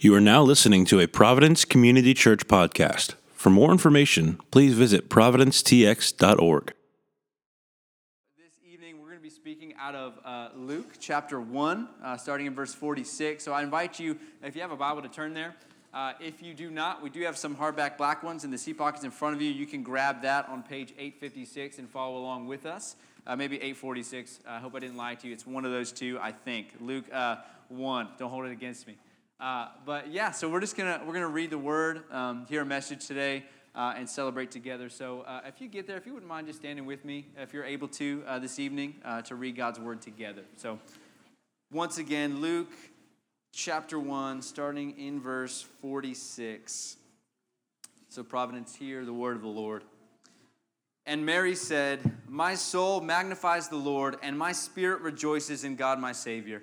You are now listening to a Providence Community Church podcast. For more information, please visit providencetx.org. This evening, we're going to be speaking out of uh, Luke chapter 1, uh, starting in verse 46. So I invite you, if you have a Bible, to turn there. Uh, if you do not, we do have some hardback black ones in the seat pockets in front of you. You can grab that on page 856 and follow along with us. Uh, maybe 846. I hope I didn't lie to you. It's one of those two, I think. Luke uh, 1. Don't hold it against me. Uh, but yeah, so we're just gonna we're gonna read the word, um, hear a message today, uh, and celebrate together. So uh, if you get there, if you wouldn't mind just standing with me, if you're able to uh, this evening, uh, to read God's word together. So once again, Luke chapter one, starting in verse 46. So Providence, hear the word of the Lord. And Mary said, My soul magnifies the Lord, and my spirit rejoices in God my Savior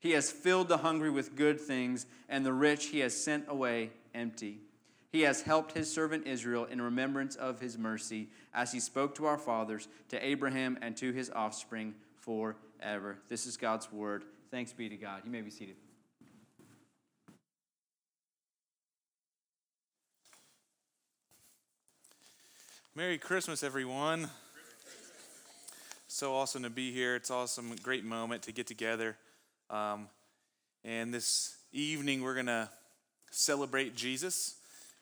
He has filled the hungry with good things, and the rich he has sent away empty. He has helped his servant Israel in remembrance of his mercy, as he spoke to our fathers, to Abraham, and to his offspring forever. This is God's word. Thanks be to God. You may be seated. Merry Christmas, everyone. So awesome to be here. It's awesome, great moment to get together. Um, and this evening, we're going to celebrate Jesus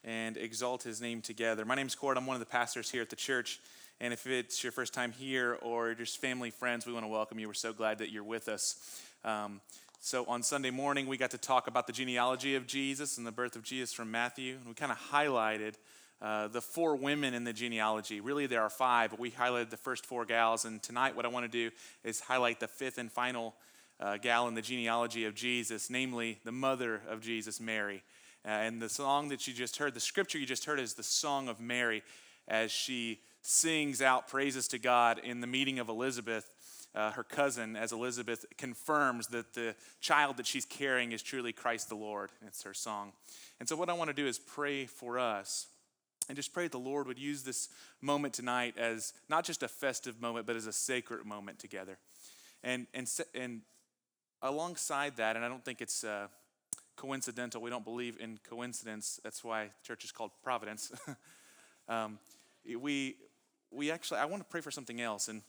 and exalt his name together. My name is Kort. I'm one of the pastors here at the church. And if it's your first time here or just family, friends, we want to welcome you. We're so glad that you're with us. Um, so on Sunday morning, we got to talk about the genealogy of Jesus and the birth of Jesus from Matthew. And we kind of highlighted uh, the four women in the genealogy. Really, there are five, but we highlighted the first four gals. And tonight, what I want to do is highlight the fifth and final uh, gal in the genealogy of Jesus, namely the mother of Jesus, Mary. Uh, and the song that you just heard, the scripture you just heard, is the Song of Mary as she sings out praises to God in the meeting of Elizabeth. Uh, her cousin, as Elizabeth confirms that the child that she's carrying is truly Christ the Lord. It's her song. And so, what I want to do is pray for us and just pray that the Lord would use this moment tonight as not just a festive moment, but as a sacred moment together. And, and, and alongside that, and I don't think it's uh, coincidental, we don't believe in coincidence. That's why church is called Providence. um, we, we actually, I want to pray for something else. And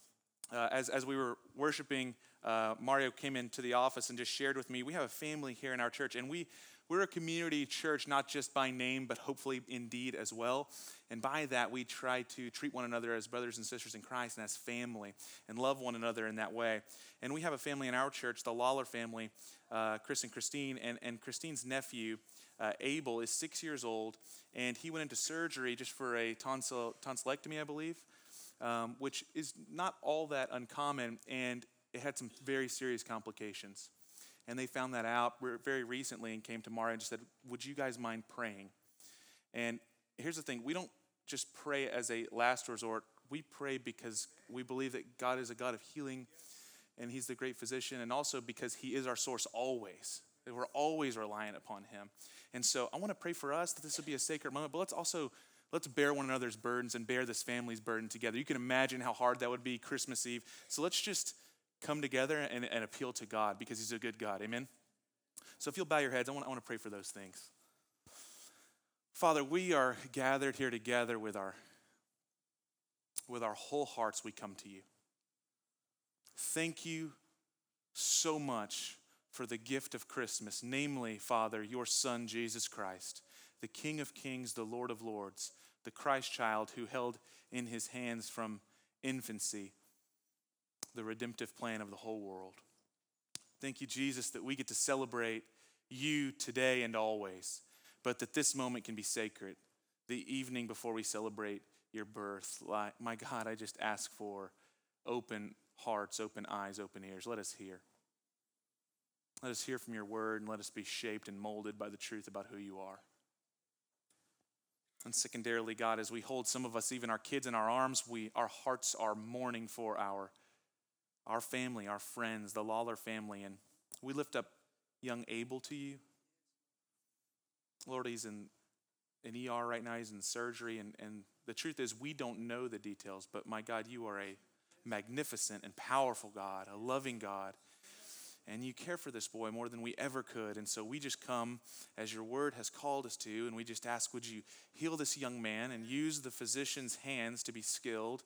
uh, as, as we were worshiping, uh, Mario came into the office and just shared with me, we have a family here in our church, and we, we're a community church, not just by name, but hopefully indeed as well. And by that, we try to treat one another as brothers and sisters in Christ and as family and love one another in that way. And we have a family in our church, the Lawler family, uh, Chris and Christine, and, and Christine's nephew, uh, Abel, is six years old, and he went into surgery just for a tonsil, tonsillectomy, I believe, um, which is not all that uncommon, and it had some very serious complications. And they found that out very recently and came to Mario and just said, Would you guys mind praying? And here's the thing we don't just pray as a last resort, we pray because we believe that God is a God of healing and He's the great physician, and also because He is our source always. We're always reliant upon Him. And so I want to pray for us that this will be a sacred moment, but let's also let's bear one another's burdens and bear this family's burden together. You can imagine how hard that would be Christmas Eve. So let's just come together and, and appeal to God because He's a good God. Amen? So if you'll bow your heads, I want, I want to pray for those things. Father, we are gathered here together with our, with our whole hearts, we come to you. Thank you so much for the gift of Christmas, namely, Father, your Son, Jesus Christ, the King of Kings, the Lord of Lords, the Christ child who held in his hands from infancy the redemptive plan of the whole world. Thank you, Jesus, that we get to celebrate you today and always, but that this moment can be sacred. The evening before we celebrate your birth, my God, I just ask for open hearts, open eyes, open ears. Let us hear. Let us hear from your word and let us be shaped and molded by the truth about who you are. And secondarily, God, as we hold some of us, even our kids in our arms, we, our hearts are mourning for our, our family, our friends, the Lawler family. And we lift up young Abel to you. Lord, he's in an ER right now, he's in surgery. And, and the truth is, we don't know the details, but my God, you are a magnificent and powerful God, a loving God and you care for this boy more than we ever could. And so we just come as your word has called us to, and we just ask, would you heal this young man and use the physician's hands to be skilled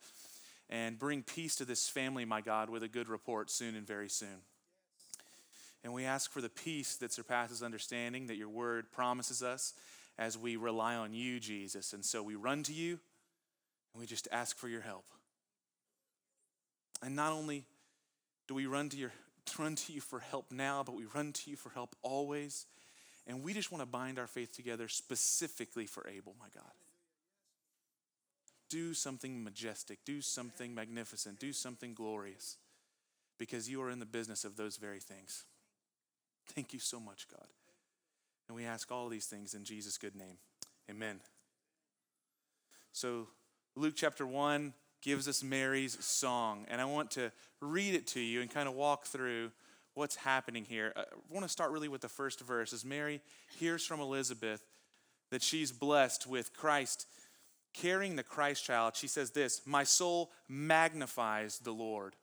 and bring peace to this family, my God, with a good report soon and very soon. And we ask for the peace that surpasses understanding that your word promises us as we rely on you, Jesus. And so we run to you and we just ask for your help. And not only do we run to your run to you for help now, but we run to you for help always. And we just want to bind our faith together specifically for Abel, my God. Do something majestic, do something magnificent, do something glorious, because you are in the business of those very things. Thank you so much, God. And we ask all these things in Jesus' good name. Amen. So, Luke chapter 1, gives us Mary's song. And I want to read it to you and kind of walk through what's happening here. Uh, I want to start really with the first verse as Mary hears from Elizabeth that she's blessed with Christ carrying the Christ child. She says this, "My soul magnifies the Lord."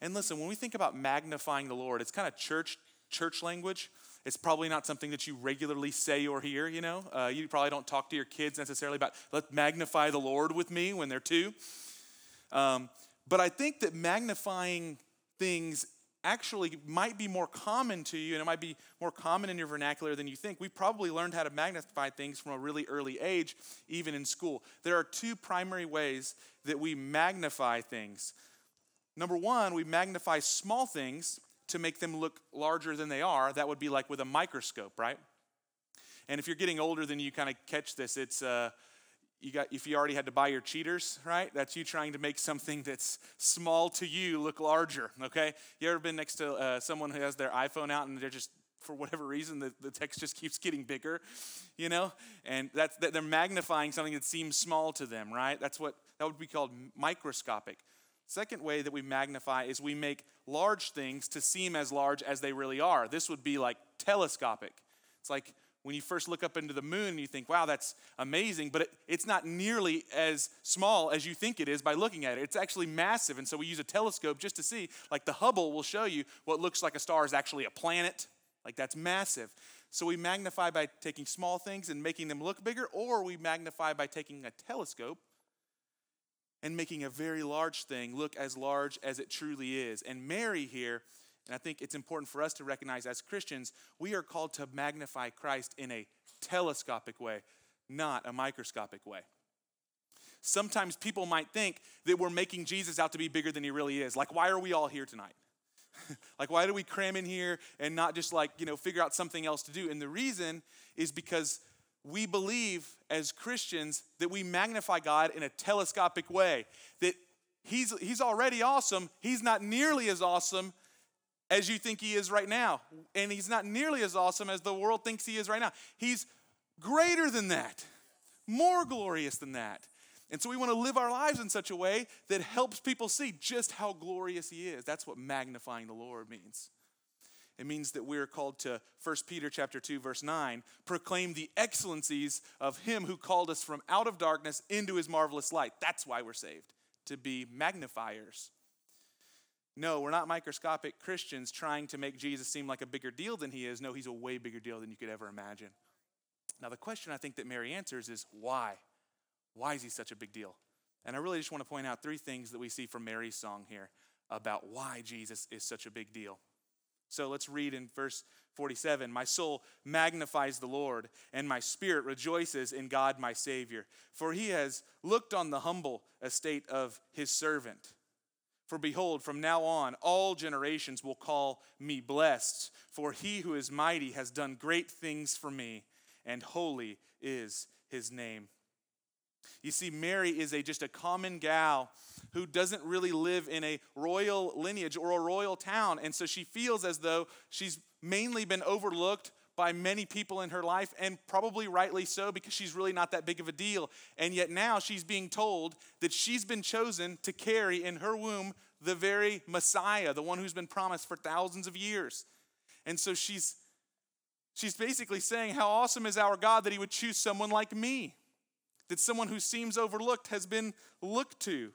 And listen, when we think about magnifying the Lord, it's kind of church church language. It's probably not something that you regularly say or hear, you know. Uh, you probably don't talk to your kids necessarily about, let's magnify the Lord with me when they're two. Um, but I think that magnifying things actually might be more common to you and it might be more common in your vernacular than you think. We probably learned how to magnify things from a really early age, even in school. There are two primary ways that we magnify things. Number one, we magnify small things to make them look larger than they are. That would be like with a microscope, right? And if you're getting older, then you kind of catch this. It's uh, you got if you already had to buy your cheaters right? That's you trying to make something that's small to you look larger okay? You ever been next to uh, someone who has their iphone out and they're just for whatever reason the, the text just keeps getting bigger you know? And that's that they're magnifying something that seems small to them right? That's what that would be called microscopic. Second way that we magnify is we make large things to seem as large as they really are. This would be like telescopic. It's like when you first look up into the moon and you think, wow, that's amazing, but it, it's not nearly as small as you think it is by looking at it. It's actually massive. And so we use a telescope just to see, like the Hubble will show you what looks like a star is actually a planet. Like that's massive. So we magnify by taking small things and making them look bigger, or we magnify by taking a telescope and making a very large thing look as large as it truly is. And Mary here and I think it's important for us to recognize as Christians, we are called to magnify Christ in a telescopic way, not a microscopic way. Sometimes people might think that we're making Jesus out to be bigger than he really is. Like, why are we all here tonight? like, why do we cram in here and not just like, you know, figure out something else to do? And the reason is because we believe as Christians that we magnify God in a telescopic way, that he's, he's already awesome. He's not nearly as awesome as you think he is right now. And he's not nearly as awesome as the world thinks he is right now. He's greater than that, more glorious than that. And so we want to live our lives in such a way that helps people see just how glorious he is. That's what magnifying the Lord means. It means that we're called to 1 Peter chapter 2 verse 9, proclaim the excellencies of him who called us from out of darkness into his marvelous light. That's why we're saved, to be magnifiers. No, we're not microscopic Christians trying to make Jesus seem like a bigger deal than he is. No, he's a way bigger deal than you could ever imagine. Now, the question I think that Mary answers is why? Why is he such a big deal? And I really just want to point out three things that we see from Mary's song here about why Jesus is such a big deal. So let's read in verse 47 My soul magnifies the Lord, and my spirit rejoices in God my Savior, for he has looked on the humble estate of his servant. For behold, from now on, all generations will call me blessed. For he who is mighty has done great things for me, and holy is his name. You see, Mary is a, just a common gal who doesn't really live in a royal lineage or a royal town. And so she feels as though she's mainly been overlooked, by many people in her life, and probably rightly so because she's really not that big of a deal. And yet now she's being told that she's been chosen to carry in her womb the very Messiah, the one who's been promised for thousands of years. And so she's she's basically saying, How awesome is our God that he would choose someone like me, that someone who seems overlooked has been looked to.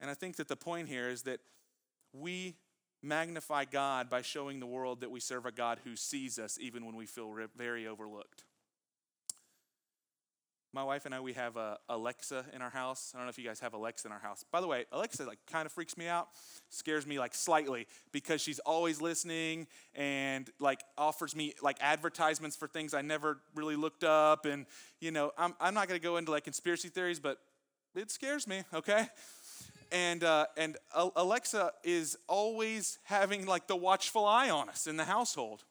And I think that the point here is that we magnify God by showing the world that we serve a God who sees us even when we feel very overlooked. My wife and I, we have a Alexa in our house. I don't know if you guys have Alexa in our house. By the way, Alexa like kind of freaks me out, scares me like slightly because she's always listening and like offers me like advertisements for things I never really looked up. And you know, I'm I'm not gonna go into like conspiracy theories, but it scares me. Okay, and uh, and Alexa is always having like the watchful eye on us in the household.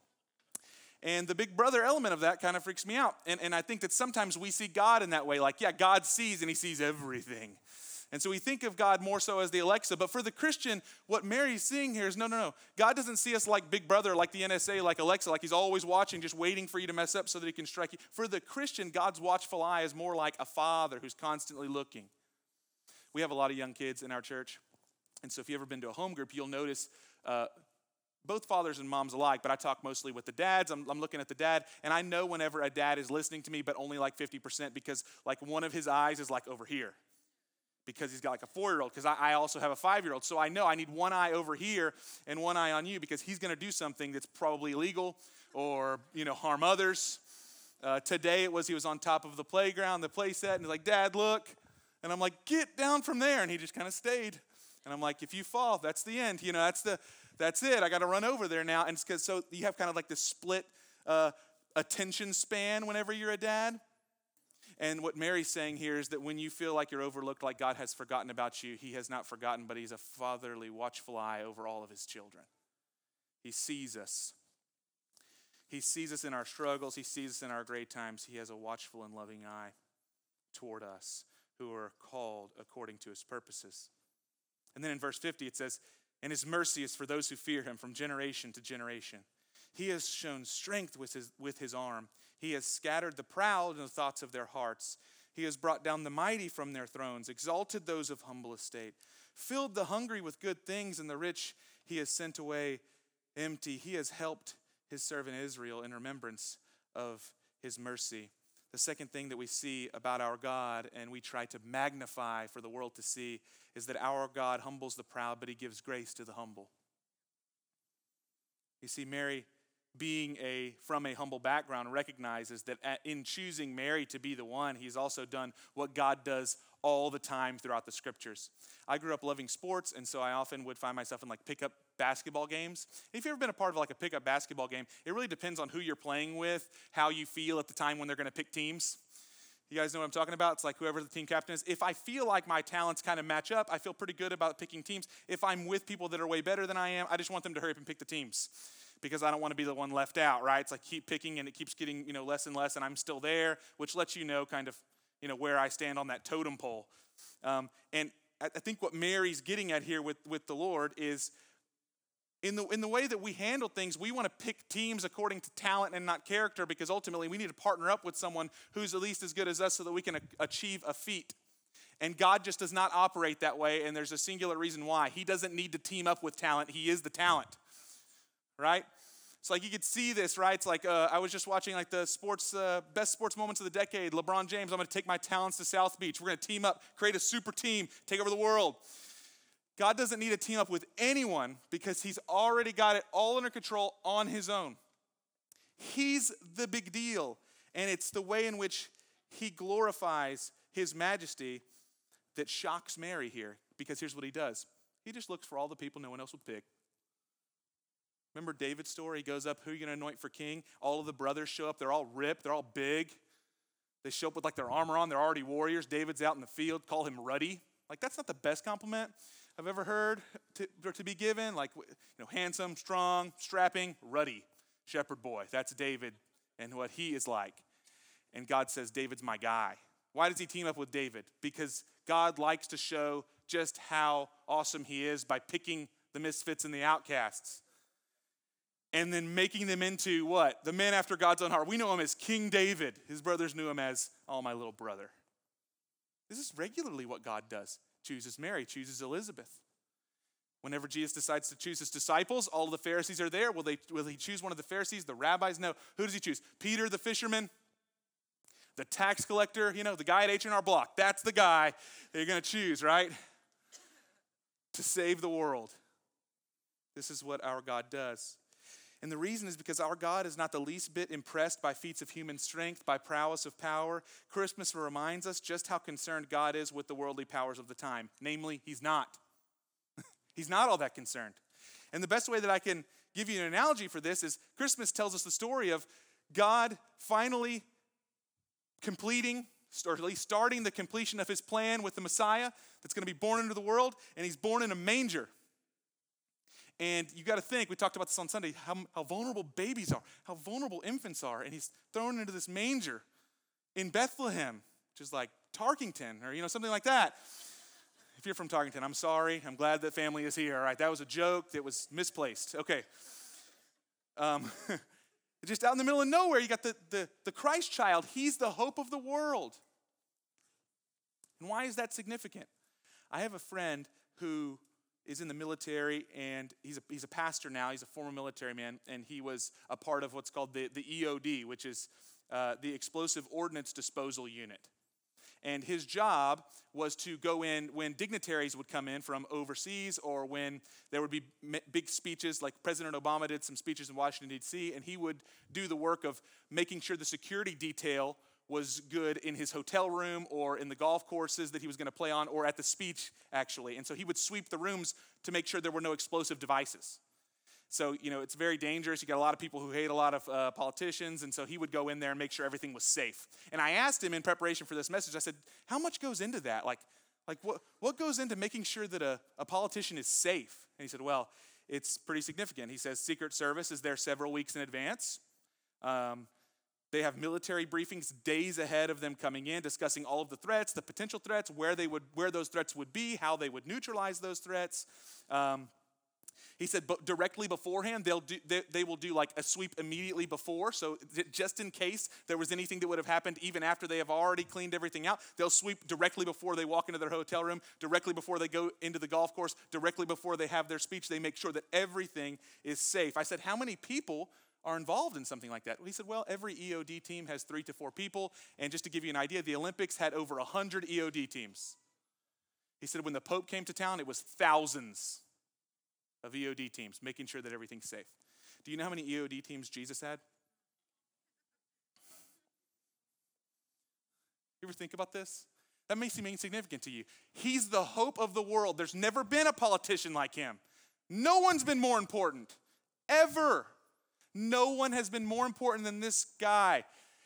And the big brother element of that kind of freaks me out. And, and I think that sometimes we see God in that way like, yeah, God sees and he sees everything. And so we think of God more so as the Alexa. But for the Christian, what Mary's seeing here is no, no, no. God doesn't see us like Big Brother, like the NSA, like Alexa, like he's always watching, just waiting for you to mess up so that he can strike you. For the Christian, God's watchful eye is more like a father who's constantly looking. We have a lot of young kids in our church. And so if you've ever been to a home group, you'll notice uh, both fathers and moms alike, but I talk mostly with the dads. I'm, I'm, looking at the dad, and I know whenever a dad is listening to me, but only like 50% because like one of his eyes is like over here because he's got like a four year old, because I, I, also have a five year old. So I know I need one eye over here and one eye on you because he's going to do something that's probably illegal or, you know, harm others. Uh, today it was he was on top of the playground, the play set, and he's like, Dad, look. And I'm like, get down from there. And he just kind of stayed. And I'm like, if you fall, that's the end. You know, that's the that's it. I got to run over there now. And it's because so you have kind of like this split uh, attention span whenever you're a dad. And what Mary's saying here is that when you feel like you're overlooked, like God has forgotten about you, He has not forgotten, but He's a fatherly, watchful eye over all of His children. He sees us. He sees us in our struggles. He sees us in our great times. He has a watchful and loving eye toward us who are called according to his purposes. And then in verse 50, it says, And his mercy is for those who fear him from generation to generation. He has shown strength with his, with his arm. He has scattered the proud in the thoughts of their hearts. He has brought down the mighty from their thrones, exalted those of humble estate, filled the hungry with good things, and the rich he has sent away empty. He has helped his servant Israel in remembrance of his mercy the second thing that we see about our God and we try to magnify for the world to see is that our God humbles the proud, but he gives grace to the humble. You see, Mary, being a from a humble background, recognizes that in choosing Mary to be the one, he's also done what God does all the time throughout the scriptures. I grew up loving sports, and so I often would find myself in like pickup basketball games. If you've ever been a part of like a pickup basketball game, it really depends on who you're playing with, how you feel at the time when they're going to pick teams. You guys know what I'm talking about? It's like whoever the team captain is. If I feel like my talents kind of match up, I feel pretty good about picking teams. If I'm with people that are way better than I am, I just want them to hurry up and pick the teams because I don't want to be the one left out, right? It's like keep picking and it keeps getting, you know, less and less and I'm still there, which lets you know kind of, you know, where I stand on that totem pole. Um, and I think what Mary's getting at here with, with the Lord is in the, in the way that we handle things, we want to pick teams according to talent and not character because ultimately we need to partner up with someone who's at least as good as us so that we can a- achieve a feat. And God just does not operate that way, and there's a singular reason why. He doesn't need to team up with talent, He is the talent, right? It's like you could see this, right? It's like uh, I was just watching like the sports uh, best sports moments of the decade. LeBron James, I'm going to take my talents to South Beach. We're going to team up, create a super team, take over the world. God doesn't need to team up with anyone because He's already got it all under control on His own. He's the big deal, and it's the way in which He glorifies His majesty that shocks Mary here. Because here's what He does He just looks for all the people no one else would pick. Remember David's story? He goes up, who are you going to anoint for king? All of the brothers show up. They're all ripped, they're all big. They show up with like their armor on. They're already warriors. David's out in the field. Call him ruddy. Like, that's not the best compliment I've ever heard to, to be given. Like, you know, handsome, strong, strapping, ruddy, shepherd boy. That's David and what he is like. And God says, David's my guy. Why does he team up with David? Because God likes to show just how awesome he is by picking the misfits and the outcasts. and then making them into what? The men after God's own heart. We know him as King David. His brothers knew him as, oh, my little brother. This is regularly what God does. Chooses Mary, chooses Elizabeth. Whenever Jesus decides to choose his disciples, all the Pharisees are there. Will, they, will he choose one of the Pharisees? The rabbis? No. Who does he choose? Peter the fisherman? The tax collector? You know, the guy at H&R Block. That's the guy they're going to choose, right? To save the world. This is what our God does. And the reason is because our God is not the least bit impressed by feats of human strength, by prowess of power. Christmas reminds us just how concerned God is with the worldly powers of the time. Namely, He's not. he's not all that concerned. And the best way that I can give you an analogy for this is Christmas tells us the story of God finally completing, or at least starting the completion of His plan with the Messiah that's going to be born into the world, and He's born in a manger. And you got to think, we talked about this on Sunday, how, how vulnerable babies are, how vulnerable infants are. And he's thrown into this manger in Bethlehem, which is like Tarkington or, you know, something like that. If you're from Tarkington, I'm sorry. I'm glad that family is here. All right, that was a joke that was misplaced. Okay. Um, just out in the middle of nowhere, you got the, the, the Christ child. He's the hope of the world. And why is that significant? I have a friend who is in the military and he's a, he's a pastor now. He's a former military man, and he was a part of what's called the, the EOD, which is uh, the Explosive Ordnance Disposal Unit. And his job was to go in when dignitaries would come in from overseas or when there would be big speeches, like President Obama did some speeches in Washington, D.C., and he would do the work of making sure the security detail was good in his hotel room or in the golf courses that he was going to play on or at the speech, actually. And so he would sweep the rooms to make sure there were no explosive devices. So, you know, it's very dangerous. You got a lot of people who hate a lot of uh, politicians. And so he would go in there and make sure everything was safe. And I asked him in preparation for this message, I said, how much goes into that? Like, like what, what goes into making sure that a, a politician is safe? And he said, well, it's pretty significant. He says Secret Service is there several weeks in advance. Um, they have military briefings days ahead of them coming in, discussing all of the threats, the potential threats, where they would, where those threats would be, how they would neutralize those threats. Um, he said, but directly beforehand, they'll do, they, they, will do like a sweep immediately before. So just in case there was anything that would have happened, even after they have already cleaned everything out, they'll sweep directly before they walk into their hotel room, directly before they go into the golf course, directly before they have their speech. They make sure that everything is safe. I said, how many people are involved in something like that? He said, well, every EOD team has three to four people. And just to give you an idea, the Olympics had over 100 EOD teams. He said, when the Pope came to town, it was thousands of EOD teams making sure that everything's safe. Do you know how many EOD teams Jesus had? You ever think about this? That may seem insignificant to you. He's the hope of the world. There's never been a politician like him. No one's been more important, ever. No one has been more important than this guy.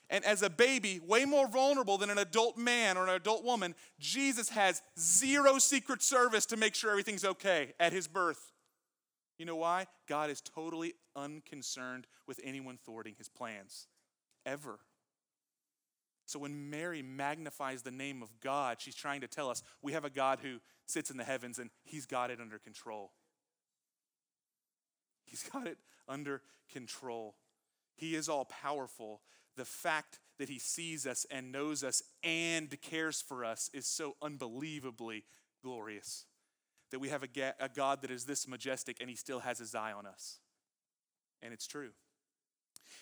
And as a baby, way more vulnerable than an adult man or an adult woman, Jesus has zero secret service to make sure everything's okay at his birth. You know why? God is totally unconcerned with anyone thwarting his plans, ever. So when Mary magnifies the name of God, she's trying to tell us we have a God who sits in the heavens and he's got it under control. He's got it under control. He is all powerful. The fact that He sees us and knows us and cares for us is so unbelievably glorious. That we have a, God that is this majestic and He still has His eye on us. And it's true.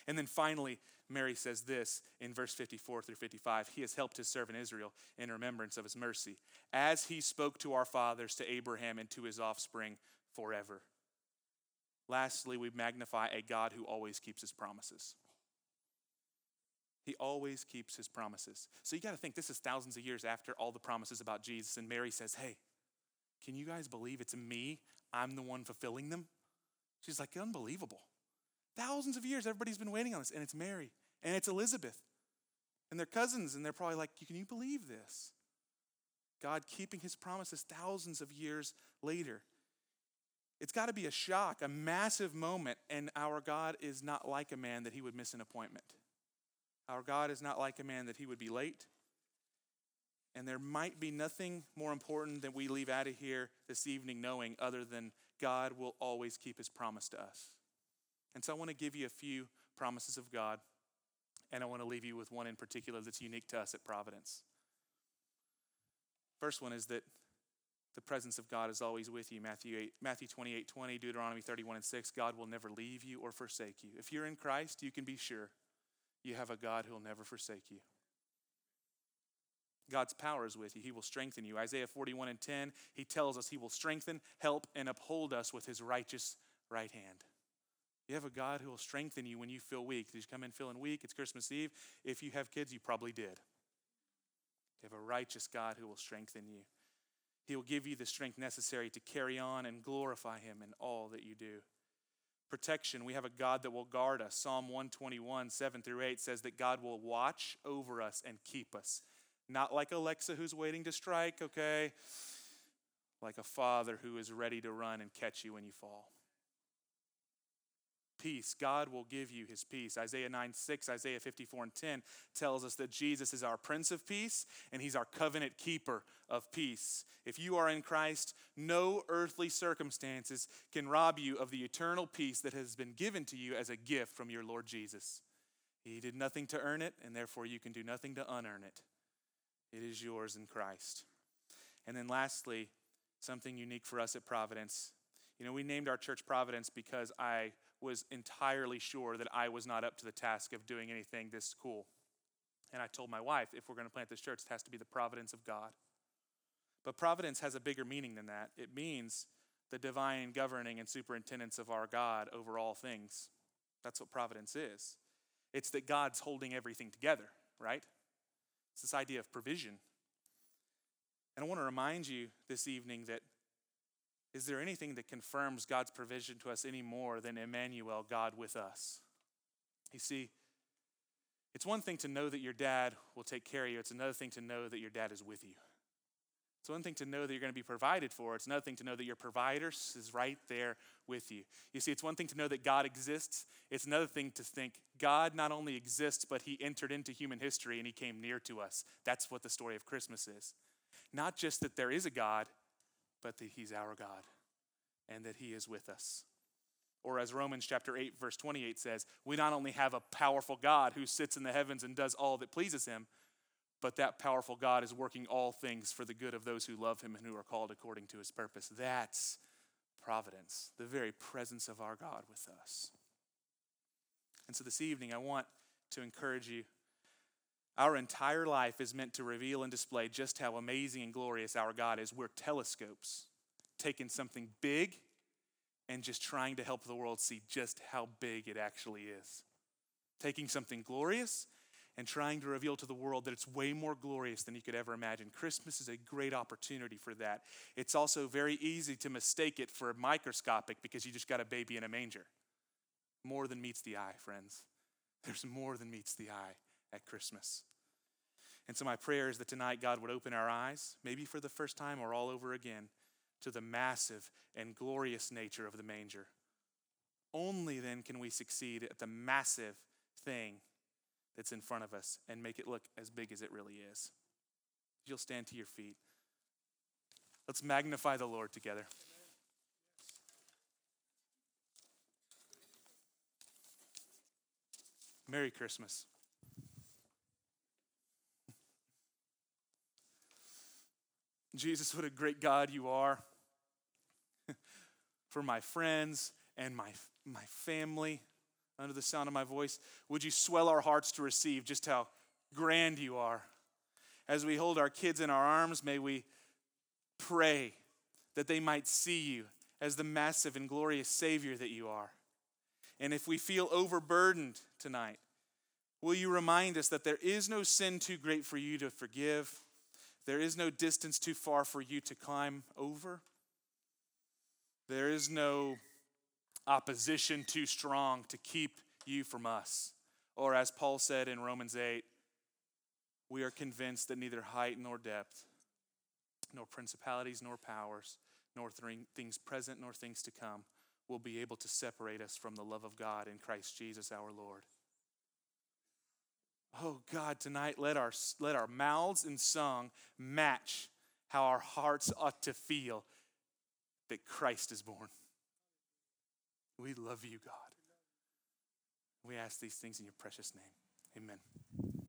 And then finally, Mary says this in verse 54 through 55 He has helped His servant Israel in remembrance of His mercy, as He spoke to our fathers, to Abraham, and to His offspring forever. Lastly, we magnify a God who always keeps his promises. He always keeps his promises. So you got to think this is thousands of years after all the promises about Jesus. And Mary says, Hey, can you guys believe it's me? I'm the one fulfilling them. She's like, Unbelievable. Thousands of years, everybody's been waiting on this. And it's Mary and it's Elizabeth and their cousins. And they're probably like, Can you believe this? God keeping his promises thousands of years later. It's got to be a shock, a massive moment, and our God is not like a man that he would miss an appointment. Our God is not like a man that he would be late. And there might be nothing more important that we leave out of here this evening knowing other than God will always keep his promise to us. And so I want to give you a few promises of God, and I want to leave you with one in particular that's unique to us at Providence. First one is that the presence of God is always with you. Matthew 8, Matthew 28, 20, Deuteronomy 31 and 6. God will never leave you or forsake you. If you're in Christ, you can be sure you have a God who will never forsake you. God's power is with you. He will strengthen you. Isaiah 41 and 10, he tells us he will strengthen, help, and uphold us with his righteous right hand. You have a God who will strengthen you when you feel weak. Did you come in feeling weak? It's Christmas Eve. If you have kids, you probably did. You have a righteous God who will strengthen you. He will give you the strength necessary to carry on and glorify Him in all that you do. Protection, we have a God that will guard us. Psalm 121, 7 through 8 says that God will watch over us and keep us. Not like Alexa who's waiting to strike, okay? Like a father who is ready to run and catch you when you fall peace. God will give you his peace. Isaiah 9 6, Isaiah 54 and 10 tells us that Jesus is our Prince of Peace and he's our covenant keeper of peace. If you are in Christ, no earthly circumstances can rob you of the eternal peace that has been given to you as a gift from your Lord Jesus. He did nothing to earn it, and therefore you can do nothing to unearn it. It is yours in Christ. And then lastly, something unique for us at Providence. You know, we named our church Providence because I was entirely sure that I was not up to the task of doing anything this cool. And I told my wife, if we're going to plant this church, it has to be the providence of God. But providence has a bigger meaning than that. It means the divine governing and superintendence of our God over all things. That's what providence is. It's that God's holding everything together, right? It's this idea of provision. And I want to remind you this evening that is there anything that confirms God's provision to us any more than Emmanuel, God with us? You see, it's one thing to know that your dad will take care of you, it's another thing to know that your dad is with you. It's one thing to know that you're going to be provided for. It's another thing to know that your provider is right there with you. You see, it's one thing to know that God exists. It's another thing to think God not only exists, but he entered into human history and he came near to us. That's what the story of Christmas is. Not just that there is a God, but that He's our God and that He is with us. Or as Romans chapter 8, verse 28 says, we not only have a powerful God who sits in the heavens and does all that pleases Him, but that powerful God is working all things for the good of those who love Him and who are called according to His purpose. That's providence, the very presence of our God with us. And so this evening, I want to encourage you our entire life is meant to reveal and display just how amazing and glorious our God is. We're telescopes, taking something big and just trying to help the world see just how big it actually is. Taking something glorious and trying to reveal to the world that it's way more glorious than you could ever imagine. Christmas is a great opportunity for that. It's also very easy to mistake it for microscopic because you just got a baby in a manger. More than meets the eye, friends. There's more than meets the eye at Christmas. And so, my prayer is that tonight God would open our eyes, maybe for the first time or all over again, to the massive and glorious nature of the manger. Only then can we succeed at the massive thing that's in front of us and make it look as big as it really is. You'll stand to your feet. Let's magnify the Lord together. Merry Christmas. Jesus, what a great God you are for my friends and my, my family under the sound of my voice. Would you swell our hearts to receive just how grand you are? As we hold our kids in our arms, may we pray that they might see you as the massive and glorious Savior that you are. And if we feel overburdened tonight, will you remind us that there is no sin too great for you to forgive? There is no distance too far for you to climb over. There is no opposition too strong to keep you from us. Or as Paul said in Romans 8, we are convinced that neither height nor depth, nor principalities nor powers, nor things present nor things to come will be able to separate us from the love of God in Christ Jesus our Lord. Oh God, tonight let our, let our mouths and song match how our hearts ought to feel that Christ is born. We love you, God. We ask these things in your precious name. Amen.